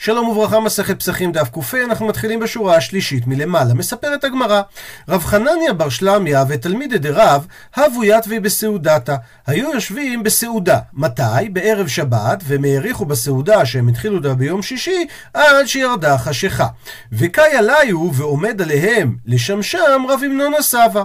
שלום וברכה, מסכת פסחים דף ק"ה, אנחנו מתחילים בשורה השלישית מלמעלה. מספרת הגמרא, רב חנניה בר שלמיה ותלמידי דרב, הבו יתבי בסעודתה. היו יושבים בסעודה. מתי? בערב שבת, והם האריכו בסעודה שהם התחילו אותה ביום שישי, עד שירדה חשיכה. וקאי עליו ועומד עליהם לשמשם רב המנון הסבא.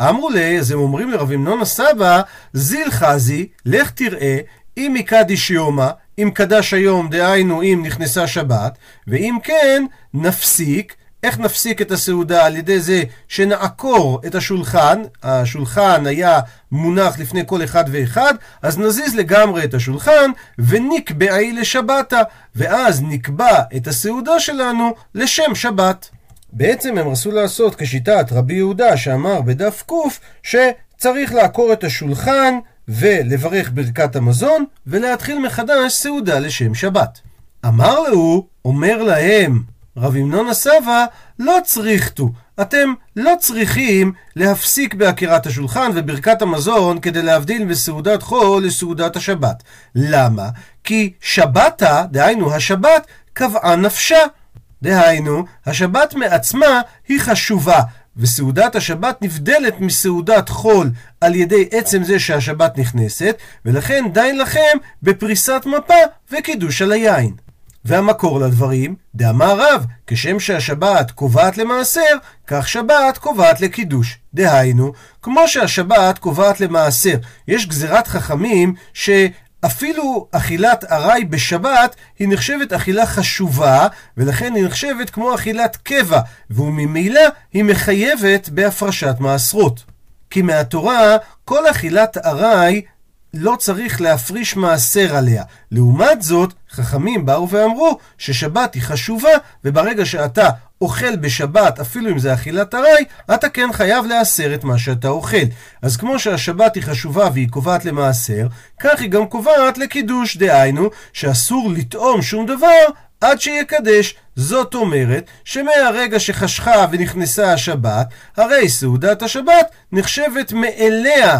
אמרו לי, אז הם אומרים לרב המנון הסבא, זיל חזי, לך תראה, אם מקדיש יומא, אם קדש היום, דהיינו אם נכנסה שבת, ואם כן, נפסיק. איך נפסיק את הסעודה? על ידי זה שנעקור את השולחן, השולחן היה מונח לפני כל אחד ואחד, אז נזיז לגמרי את השולחן, ונקבעי לשבתה, ואז נקבע את הסעודה שלנו לשם שבת. בעצם הם רצו לעשות כשיטת רבי יהודה שאמר בדף ק, שצריך לעקור את השולחן ולברך ברכת המזון, ולהתחיל מחדש סעודה לשם שבת. אמר לו, אומר להם, רב המנון הסבא, לא צריכתו. אתם לא צריכים להפסיק בעקירת השולחן וברכת המזון כדי להבדיל מסעודת חול לסעודת השבת. למה? כי שבתה, דהיינו השבת, קבעה נפשה. דהיינו, השבת מעצמה היא חשובה, וסעודת השבת נבדלת מסעודת חול על ידי עצם זה שהשבת נכנסת, ולכן די לכם בפריסת מפה וקידוש על היין. והמקור לדברים, דאמר רב, כשם שהשבת קובעת למעשר, כך שבת קובעת לקידוש. דהיינו, כמו שהשבת קובעת למעשר, יש גזירת חכמים ש... אפילו אכילת ארעי בשבת היא נחשבת אכילה חשובה, ולכן היא נחשבת כמו אכילת קבע, וממילא היא מחייבת בהפרשת מעשרות. כי מהתורה, כל אכילת ארעי לא צריך להפריש מעשר עליה. לעומת זאת, חכמים באו ואמרו ששבת היא חשובה, וברגע שאתה אוכל בשבת, אפילו אם זה אכילת ארעי, אתה כן חייב להסר את מה שאתה אוכל. אז כמו שהשבת היא חשובה והיא קובעת למעשר, כך היא גם קובעת לקידוש, דהיינו, שאסור לטעום שום דבר עד שיקדש. זאת אומרת שמהרגע שחשכה ונכנסה השבת, הרי סעודת השבת נחשבת מאליה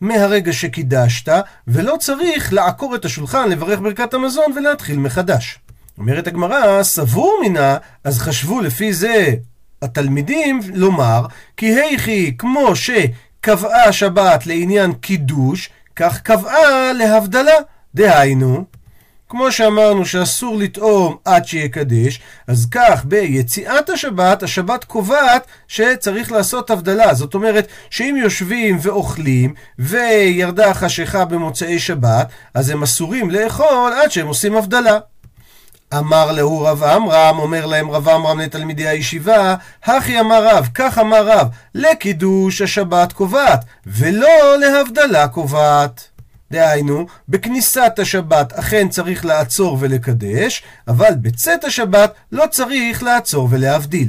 מהרגע שקידשת, ולא צריך לעקור את השולחן, לברך ברכת המזון ולהתחיל מחדש. אומרת הגמרא, סבור מינה, אז חשבו לפי זה התלמידים לומר, כי היכי כמו שקבעה השבת לעניין קידוש, כך קבעה להבדלה. דהיינו, כמו שאמרנו שאסור לטעום עד שיקדש, אז כך ביציאת השבת, השבת קובעת שצריך לעשות הבדלה. זאת אומרת, שאם יושבים ואוכלים, וירדה החשיכה במוצאי שבת, אז הם אסורים לאכול עד שהם עושים הבדלה. אמר להו רב עמרם, אומר להם רב עמרם לתלמידי הישיבה, הכי אמר רב, כך אמר רב, לקידוש השבת קובעת, ולא להבדלה קובעת. דהיינו, בכניסת השבת אכן צריך לעצור ולקדש, אבל בצאת השבת לא צריך לעצור ולהבדיל.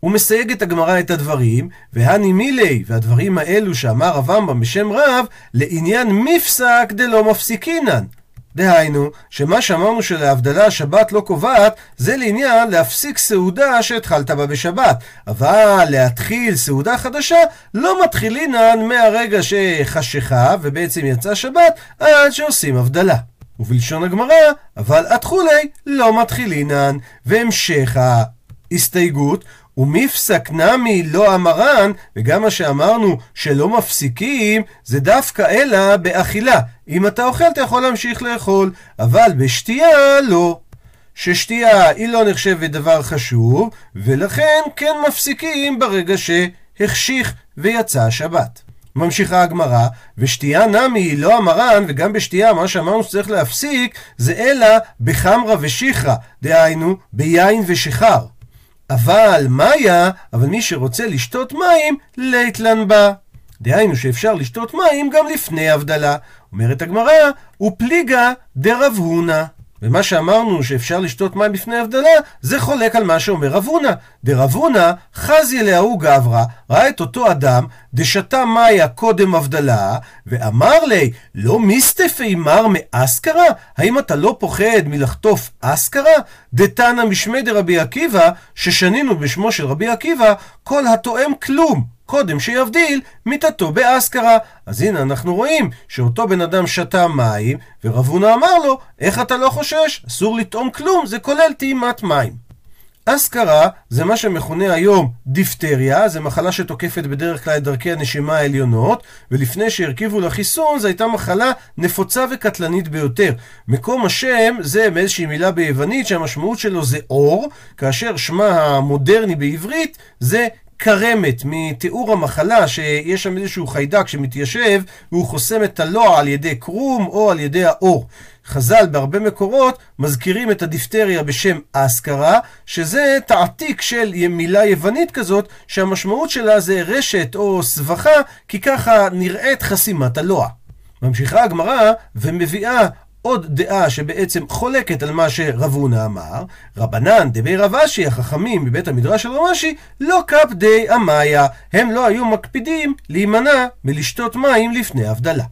הוא מסייג את הגמרא את הדברים, והני מילי, והדברים האלו שאמר עמרם בשם רב, לעניין מפסק דלא מפסיקינן. דהיינו, שמה שאמרנו שלהבדלה השבת לא קובעת, זה לעניין להפסיק סעודה שהתחלת בה בשבת. אבל להתחיל סעודה חדשה, לא מתחילינן מהרגע שחשיכה, ובעצם יצא שבת, עד שעושים הבדלה. ובלשון הגמרא, אבל התחולי לא מתחילינן, והמשך ההסתייגות ומפסק נמי לא אמרן, וגם מה שאמרנו שלא מפסיקים, זה דווקא אלא באכילה. אם אתה אוכל אתה יכול להמשיך לאכול, אבל בשתייה לא. ששתייה היא לא נחשבת דבר חשוב, ולכן כן מפסיקים ברגע שהחשיך ויצא השבת. ממשיכה הגמרא, ושתייה נמי לא המרן, וגם בשתייה מה שאמרנו שצריך להפסיק, זה אלא בחמרה ושיחרא, דהיינו ביין ושיכר. אבל מאיה, אבל מי שרוצה לשתות מים, ליתלן בה. דהיינו שאפשר לשתות מים גם לפני הבדלה. אומרת הגמרא, ופליגה דרב הונא. ומה שאמרנו שאפשר לשתות מים לפני הבדלה, זה חולק על מה שאומר רב הונא. דרב הונא חזי להוא גברא, ראה את אותו אדם, דשתה מאיה קודם הבדלה, ואמר לי, לא מיסטפי מר מאסכרה? האם אתה לא פוחד מלחטוף אסכרה? דתנא משמי דרבי עקיבא, ששנינו בשמו של רבי עקיבא, כל התואם כלום. קודם שיבדיל מיתתו באסכרה. אז הנה אנחנו רואים שאותו בן אדם שתה מים, ורב הונא אמר לו, איך אתה לא חושש? אסור לטעום כלום, זה כולל טעימת מים. אסקרה זה מה שמכונה היום דיפטריה, זה מחלה שתוקפת בדרך כלל את דרכי הנשימה העליונות, ולפני שהרכיבו לחיסון זו הייתה מחלה נפוצה וקטלנית ביותר. מקום השם זה מאיזושהי מילה ביוונית שהמשמעות שלו זה אור, כאשר שמה המודרני בעברית זה כרמת, מתיאור המחלה שיש שם איזשהו חיידק שמתיישב והוא חוסם את הלוע על ידי קרום או על ידי האור. חז"ל בהרבה מקורות מזכירים את הדיפטריה בשם אסקרה, שזה תעתיק של מילה יוונית כזאת, שהמשמעות שלה זה רשת או סבכה, כי ככה נראית חסימת הלוע. ממשיכה הגמרא ומביאה עוד דעה שבעצם חולקת על מה שרב הונא אמר, רבנן דבי רב אשי, החכמים מבית המדרש של רמשי, לא קפ די אמיה, הם לא היו מקפידים להימנע מלשתות מים לפני הבדלה.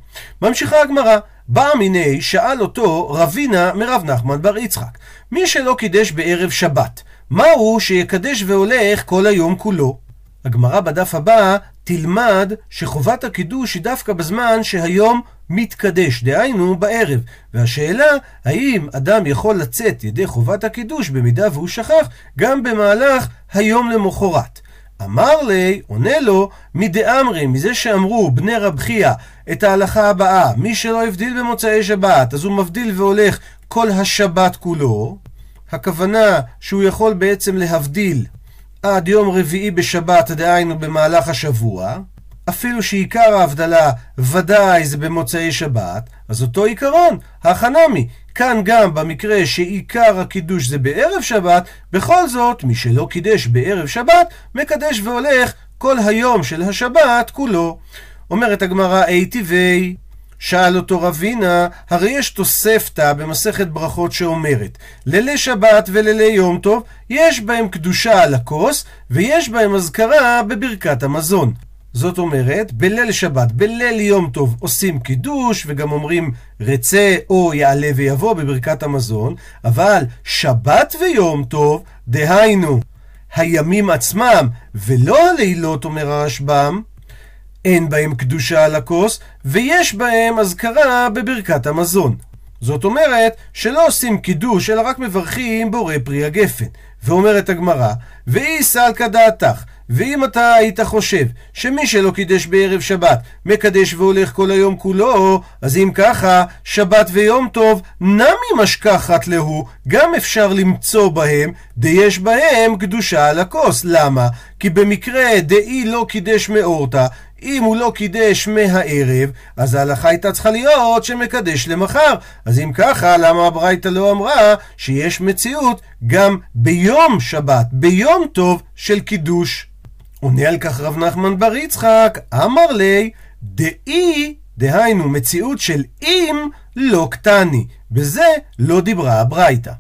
ממשיכה הגמרא, בא מיני שאל אותו רבינה מרב נחמן בר יצחק, מי שלא קידש בערב שבת, מהו שיקדש והולך כל היום כולו? הגמרא בדף הבא תלמד שחובת הקידוש היא דווקא בזמן שהיום מתקדש, דהיינו בערב. והשאלה, האם אדם יכול לצאת ידי חובת הקידוש במידה והוא שכח גם במהלך היום למחרת. אמר לי, עונה לו, מדאמרי, מזה שאמרו בני רב חייא את ההלכה הבאה, מי שלא הבדיל במוצאי שבת, אז הוא מבדיל והולך כל השבת כולו. הכוונה שהוא יכול בעצם להבדיל עד יום רביעי בשבת, דהיינו במהלך השבוע. אפילו שעיקר ההבדלה ודאי זה במוצאי שבת, אז אותו עיקרון, החנמי. כאן גם במקרה שעיקר הקידוש זה בערב שבת, בכל זאת, מי שלא קידש בערב שבת, מקדש והולך כל היום של השבת כולו. אומרת הגמרא, אי טבעי. שאל אותו רבינה, הרי יש תוספתא במסכת ברכות שאומרת, לילי שבת ולילי יום טוב, יש בהם קדושה על הכוס, ויש בהם אזכרה בברכת המזון. זאת אומרת, בליל שבת, בליל יום טוב עושים קידוש, וגם אומרים רצה או יעלה ויבוא בברכת המזון, אבל שבת ויום טוב, דהיינו, הימים עצמם, ולא הלילות, אומר הרשב"ם, אין בהם קדושה על הכוס, ויש בהם אזכרה בברכת המזון. זאת אומרת, שלא עושים קידוש, אלא רק מברכים בורא פרי הגפן. ואומרת הגמרא, ואי סלקא דעתך, ואם אתה היית חושב שמי שלא קידש בערב שבת מקדש והולך כל היום כולו, אז אם ככה, שבת ויום טוב נמי משכחת להו, גם אפשר למצוא בהם דיש בהם קדושה על הכוס. למה? כי במקרה דאי לא קידש מאורתא, אם הוא לא קידש מהערב, אז ההלכה הייתה צריכה להיות שמקדש למחר. אז אם ככה, למה הברייתא לא אמרה שיש מציאות גם ביום שבת, ביום טוב של קידוש? עונה על כך רב נחמן בר יצחק, אמר לי, דאי, דהיינו מציאות של אם, לא קטני. בזה לא דיברה הברייתא.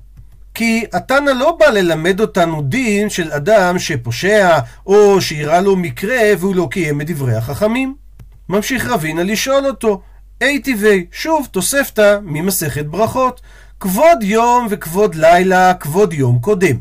כי התנא לא בא ללמד אותנו דין של אדם שפושע, או שאירע לו מקרה והוא לא קיים את דברי החכמים. ממשיך רבינה לשאול אותו, אי טבעי, שוב תוספתא ממסכת ברכות, כבוד יום וכבוד לילה, כבוד יום קודם.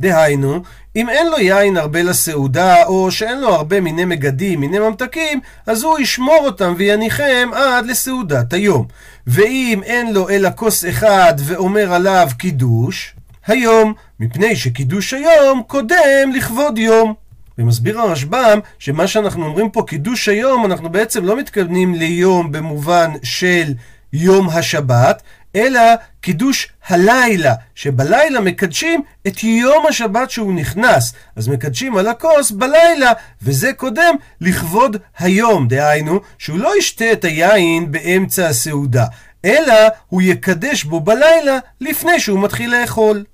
דהיינו, אם אין לו יין הרבה לסעודה, או שאין לו הרבה מיני מגדים, מיני ממתקים, אז הוא ישמור אותם ויניחם עד לסעודת היום. ואם אין לו אלא כוס אחד ואומר עליו קידוש, היום, מפני שקידוש היום קודם לכבוד יום. ומסביר הרשב"ם שמה שאנחנו אומרים פה קידוש היום, אנחנו בעצם לא מתכוונים ליום במובן של יום השבת, אלא קידוש הלילה, שבלילה מקדשים את יום השבת שהוא נכנס. אז מקדשים על הכוס בלילה, וזה קודם לכבוד היום, דהיינו, שהוא לא ישתה את היין באמצע הסעודה, אלא הוא יקדש בו בלילה לפני שהוא מתחיל לאכול.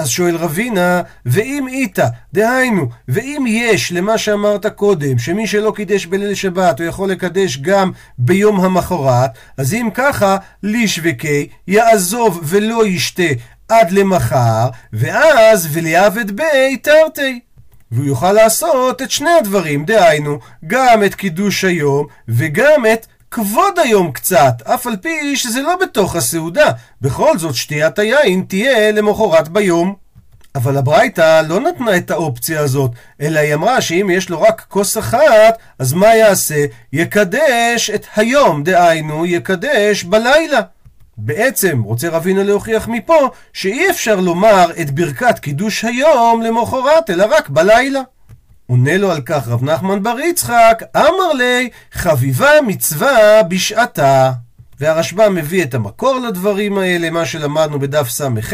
אז שואל רבינה, ואם איתה, דהיינו, ואם יש למה שאמרת קודם, שמי שלא קידש בליל שבת, הוא יכול לקדש גם ביום המחרת, אז אם ככה, לישווקי, יעזוב ולא ישתה עד למחר, ואז וליעבד בי תרתי. והוא יוכל לעשות את שני הדברים, דהיינו, גם את קידוש היום וגם את כבוד היום קצת, אף על פי שזה לא בתוך הסעודה. בכל זאת, שתיית היין תהיה למחרת ביום. אבל הברייתא לא נתנה את האופציה הזאת, אלא היא אמרה שאם יש לו רק כוס אחת, אז מה יעשה? יקדש את היום, דהיינו, יקדש בלילה. בעצם רוצה רבינה להוכיח מפה שאי אפשר לומר את ברכת קידוש היום למחרת, אלא רק בלילה. עונה לו על כך רב נחמן בר יצחק, אמר לי, חביבה מצווה בשעתה. והרשב"א מביא את המקור לדברים האלה, מה שלמדנו בדף ס"ח,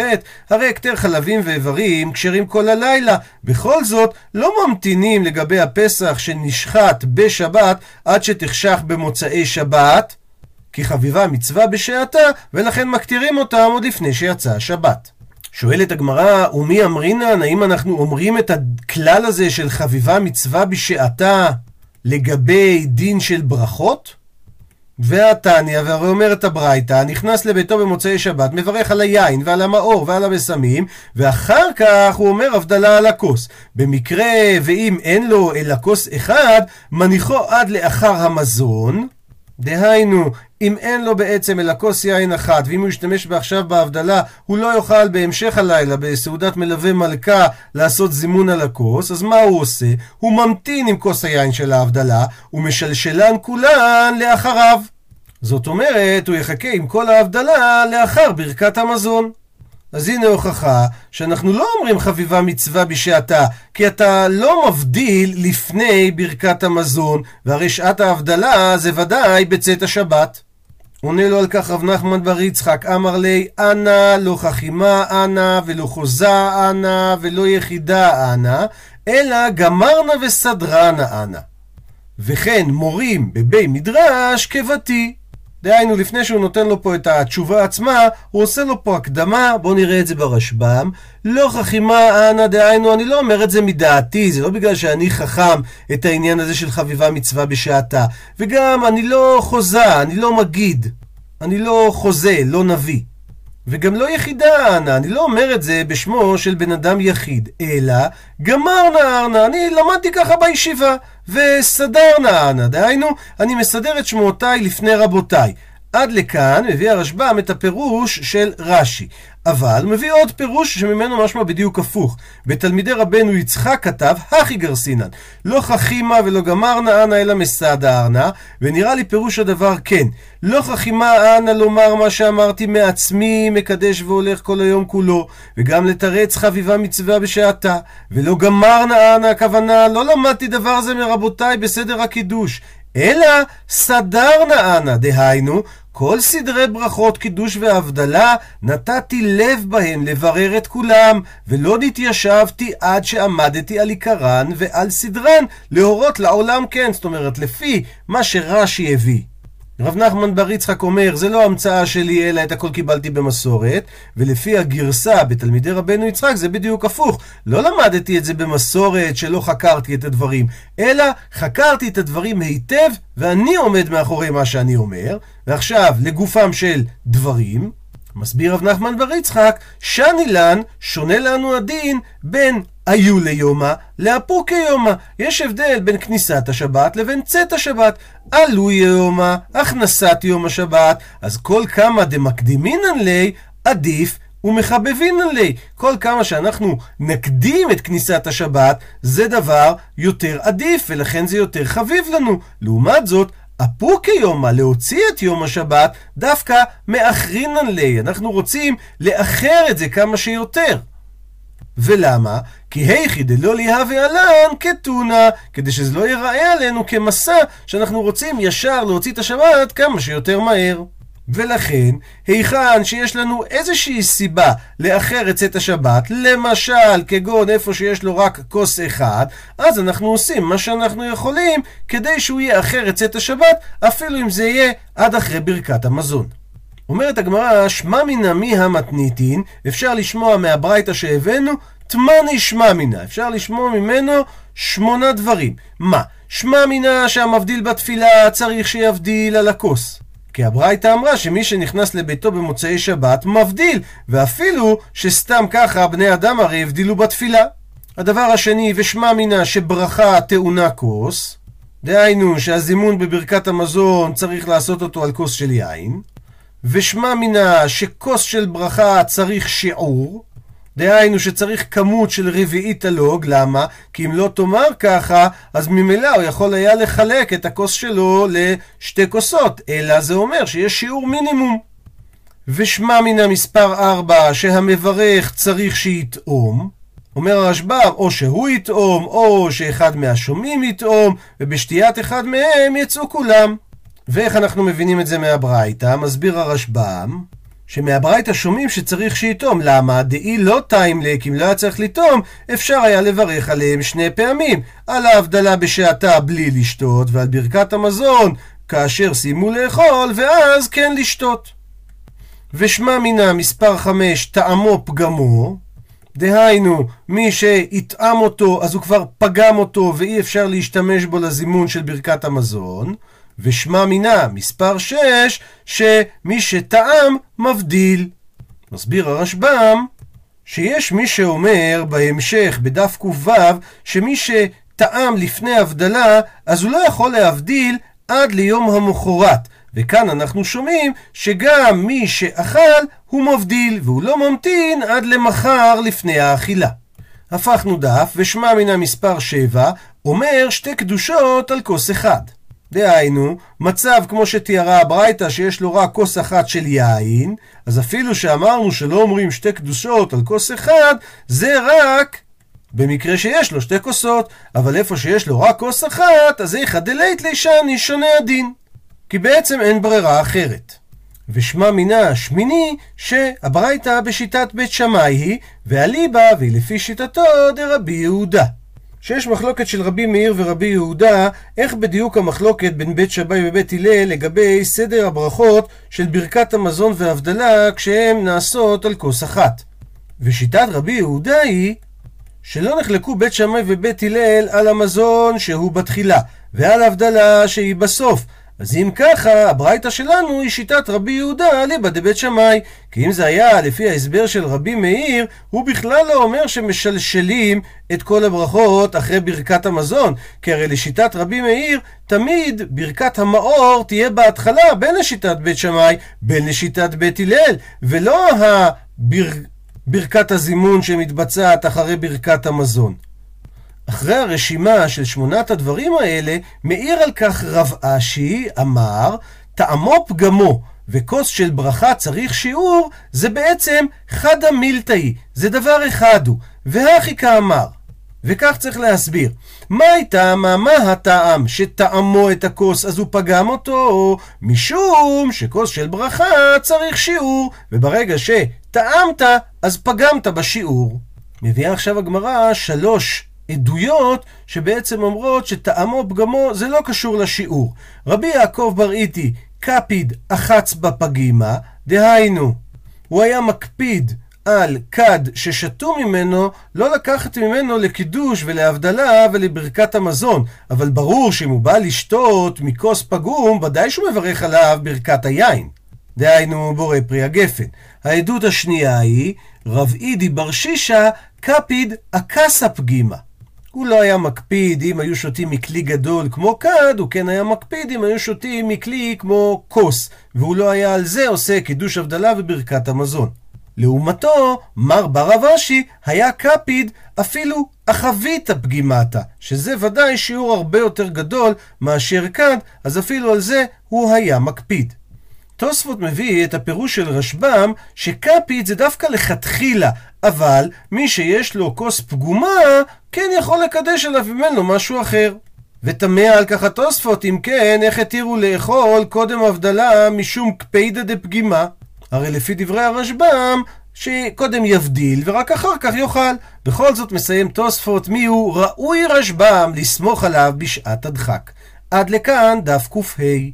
הרי הכתר חלבים ואיברים כשרים כל הלילה. בכל זאת, לא ממתינים לגבי הפסח שנשחט בשבת עד שתחשך במוצאי שבת, כי חביבה מצווה בשעתה, ולכן מקטירים אותם עוד לפני שיצא השבת. שואלת הגמרא, ומי אמרינן, האם אנחנו אומרים את הכלל הזה של חביבה מצווה בשעתה לגבי דין של ברכות? והתניא, והרי אומרת הברייתא, נכנס לביתו במוצאי שבת, מברך על היין ועל המאור ועל הבשמים, ואחר כך הוא אומר הבדלה על הכוס. במקרה ואם אין לו אלא כוס אחד, מניחו עד לאחר המזון, דהיינו, אם אין לו בעצם אלא כוס יין אחת, ואם הוא ישתמש עכשיו בהבדלה, הוא לא יוכל בהמשך הלילה, בסעודת מלווה מלכה, לעשות זימון על הכוס, אז מה הוא עושה? הוא ממתין עם כוס היין של ההבדלה, ומשלשלן כולן לאחריו. זאת אומרת, הוא יחכה עם כל ההבדלה לאחר ברכת המזון. אז הנה הוכחה שאנחנו לא אומרים חביבה מצווה בשעתה, כי אתה לא מבדיל לפני ברכת המזון, והרי שעת ההבדלה זה ודאי בצאת השבת. עונה לו על כך רב נחמן בר יצחק, אמר לי, אנא לא חכימה אנא, ולא חוזה אנא, ולא יחידה אנא, אלא גמרנה וסדרנה אנא. וכן מורים בבי מדרש כבתי. דהיינו, לפני שהוא נותן לו פה את התשובה עצמה, הוא עושה לו פה הקדמה, בואו נראה את זה ברשב"ם. לא חכימה אנא דהיינו, אני לא אומר את זה מדעתי, זה לא בגלל שאני חכם את העניין הזה של חביבה מצווה בשעתה. וגם, אני לא חוזה, אני לא מגיד. אני לא חוזה, לא נביא. וגם לא יחידה אנא, אני לא אומר את זה בשמו של בן אדם יחיד, אלא גמרנה ארנה, אני למדתי ככה בישיבה, וסדרנה אנא, דהיינו, אני מסדר את שמועותיי לפני רבותיי. עד לכאן מביא הרשב"ם את הפירוש של רש"י. אבל מביא עוד פירוש שממנו משמע בדיוק הפוך. בתלמידי רבנו יצחק כתב, הכי גרסינן, לא חכימה ולא גמרנה אנא אלא מסעדה ארנה, ונראה לי פירוש הדבר כן. לא חכימה אנא לומר מה שאמרתי מעצמי, מקדש והולך כל היום כולו, וגם לתרץ חביבה מצווה בשעתה. ולא גמרנה אנא, הכוונה, לא למדתי דבר זה מרבותיי בסדר הקידוש. אלא סדרנה אנא, דהיינו, כל סדרי ברכות, קידוש והבדלה, נתתי לב בהם לברר את כולם, ולא נתיישבתי עד שעמדתי על עיקרן ועל סדרן, להורות לעולם כן, זאת אומרת, לפי מה שרש"י הביא. רב נחמן בר יצחק אומר, זה לא המצאה שלי, אלא את הכל קיבלתי במסורת, ולפי הגרסה בתלמידי רבנו יצחק זה בדיוק הפוך. לא למדתי את זה במסורת שלא חקרתי את הדברים, אלא חקרתי את הדברים היטב, ואני עומד מאחורי מה שאני אומר. ועכשיו, לגופם של דברים, מסביר רב נחמן בר יצחק, שני לן, שונה לנו הדין בין היו ליומא לאפוקי יומא. יש הבדל בין כניסת השבת לבין צאת השבת. עלו יומא, הכנסת יום השבת, אז כל כמה דמקדימינן לי, עדיף ומחבבינן לי. כל כמה שאנחנו נקדים את כניסת השבת, זה דבר יותר עדיף, ולכן זה יותר חביב לנו. לעומת זאת, אפוקי יומא, להוציא את יום השבת, דווקא מאחרינן לי. אנחנו רוצים לאחר את זה כמה שיותר. ולמה? כי היכי דלא ליהווה עלן כתונה, כדי שזה לא ייראה עלינו כמסע שאנחנו רוצים ישר להוציא את השבת כמה שיותר מהר. ולכן, היכן שיש לנו איזושהי סיבה לאחר את צאת השבת, למשל, כגון איפה שיש לו רק כוס אחד, אז אנחנו עושים מה שאנחנו יכולים כדי שהוא יאחר את צאת השבת, אפילו אם זה יהיה עד אחרי ברכת המזון. אומרת הגמרא, שמע מינא מי המתניתין, אפשר לשמוע מהברייתא שהבאנו, תמני שמע מינא, אפשר לשמוע ממנו שמונה דברים. מה? שמע מינא שהמבדיל בתפילה צריך שיבדיל על הכוס. כי הברייתא אמרה שמי שנכנס לביתו במוצאי שבת מבדיל, ואפילו שסתם ככה בני אדם הרי הבדילו בתפילה. הדבר השני, ושמע מינא שברכה טעונה כוס, דהיינו שהזימון בברכת המזון צריך לעשות אותו על כוס של יין, ושמע מינא שכוס של ברכה צריך שיעור, דהיינו שצריך כמות של רביעית הלוג, למה? כי אם לא תאמר ככה, אז ממילא הוא יכול היה לחלק את הכוס שלו לשתי כוסות, אלא זה אומר שיש שיעור מינימום. ושמע מן המספר 4 שהמברך צריך שיטעום, אומר הרשב"ם, או שהוא יטעום, או שאחד מהשומעים יטעום, ובשתיית אחד מהם יצאו כולם. ואיך אנחנו מבינים את זה מהברייתא? מסביר הרשב"ם, שמהברייתא שומעים שצריך שיטום. למה? דאי לא טיימלק, אם לא היה צריך לטום, אפשר היה לברך עליהם שני פעמים. על ההבדלה בשעתה בלי לשתות, ועל ברכת המזון כאשר סיימו לאכול, ואז כן לשתות. ושמע מינה מספר 5 טעמו פגמו, דהיינו, מי שיטעם אותו, אז הוא כבר פגם אותו ואי אפשר להשתמש בו לזימון של ברכת המזון. ושמע מינה, מספר 6, שמי שטעם, מבדיל. מסביר הרשב"ם, שיש מי שאומר בהמשך, בדף ק"ו, שמי שטעם לפני הבדלה, אז הוא לא יכול להבדיל עד ליום המחרת. וכאן אנחנו שומעים שגם מי שאכל הוא מבדיל, והוא לא ממתין עד למחר לפני האכילה. הפכנו דף, ושמע מן המספר 7 אומר שתי קדושות על כוס אחד. דהיינו, מצב כמו שתיארה הברייתא שיש לו רק כוס אחת של יין, אז אפילו שאמרנו שלא אומרים שתי קדושות על כוס אחד, זה רק במקרה שיש לו שתי כוסות, אבל איפה שיש לו רק כוס אחת, אז איכא דלית לישני שונה הדין. כי בעצם אין ברירה אחרת. ושמע מינה השמיני שהברייתא בשיטת בית שמאי היא, ואליבא והיא לפי שיטתו דרבי יהודה. שיש מחלוקת של רבי מאיר ורבי יהודה, איך בדיוק המחלוקת בין בית שמאי ובית הלל לגבי סדר הברכות של ברכת המזון והבדלה כשהן נעשות על כוס אחת. ושיטת רבי יהודה היא שלא נחלקו בית שמאי ובית הלל על המזון שהוא בתחילה, ועל הבדלה שהיא בסוף, אז אם ככה, הברייתא שלנו היא שיטת רבי יהודה אליבא דבית שמאי. כי אם זה היה לפי ההסבר של רבי מאיר, הוא בכלל לא אומר שמשלשלים את כל הברכות אחרי ברכת המזון. כי הרי לשיטת רבי מאיר, תמיד ברכת המאור תהיה בהתחלה בין לשיטת בית שמאי, בין לשיטת בית הלל, ולא ברכת הזימון שמתבצעת אחרי ברכת המזון. אחרי הרשימה של שמונת הדברים האלה, מעיר על כך רב אשי, אמר, טעמו פגמו וכוס של ברכה צריך שיעור, זה בעצם חדא מילתאי, זה דבר אחד הוא, והכי כאמר. וכך צריך להסביר. מה הייתה, מה, מה הטעם שטעמו את הכוס אז הוא פגם אותו? משום שכוס של ברכה צריך שיעור, וברגע שטעמת אז פגמת בשיעור. מביאה עכשיו הגמרא שלוש עדויות שבעצם אומרות שטעמו פגמו זה לא קשור לשיעור. רבי יעקב בר איתי קפיד אחץ בפגימה, דהיינו, הוא היה מקפיד על כד ששתו ממנו, לא לקחת ממנו לקידוש ולהבדלה ולברכת המזון. אבל ברור שאם הוא בא לשתות מכוס פגום, ודאי שהוא מברך עליו ברכת היין. דהיינו בורא פרי הגפן. העדות השנייה היא, רב אידי בר שישה קפיד אקסה פגימה. הוא לא היה מקפיד אם היו שותים מכלי גדול כמו כד, הוא כן היה מקפיד אם היו שותים מכלי כמו כוס, והוא לא היה על זה עושה קידוש הבדלה וברכת המזון. לעומתו, מר בר אבשי היה קפיד אפילו אחבית הפגימתה, שזה ודאי שיעור הרבה יותר גדול מאשר כד, אז אפילו על זה הוא היה מקפיד. תוספות מביא את הפירוש של רשב"ם, שקפיד זה דווקא לכתחילה, אבל מי שיש לו כוס פגומה, כן יכול לקדש עליו ממנו משהו אחר. ותמה על כך התוספות, אם כן, איך התירו לאכול קודם הבדלה משום קפידא דפגימה? הרי לפי דברי הרשב"ם, שקודם יבדיל ורק אחר כך יאכל. בכל זאת מסיים תוספות מיהו ראוי רשב"ם לסמוך עליו בשעת הדחק. עד לכאן דף קה.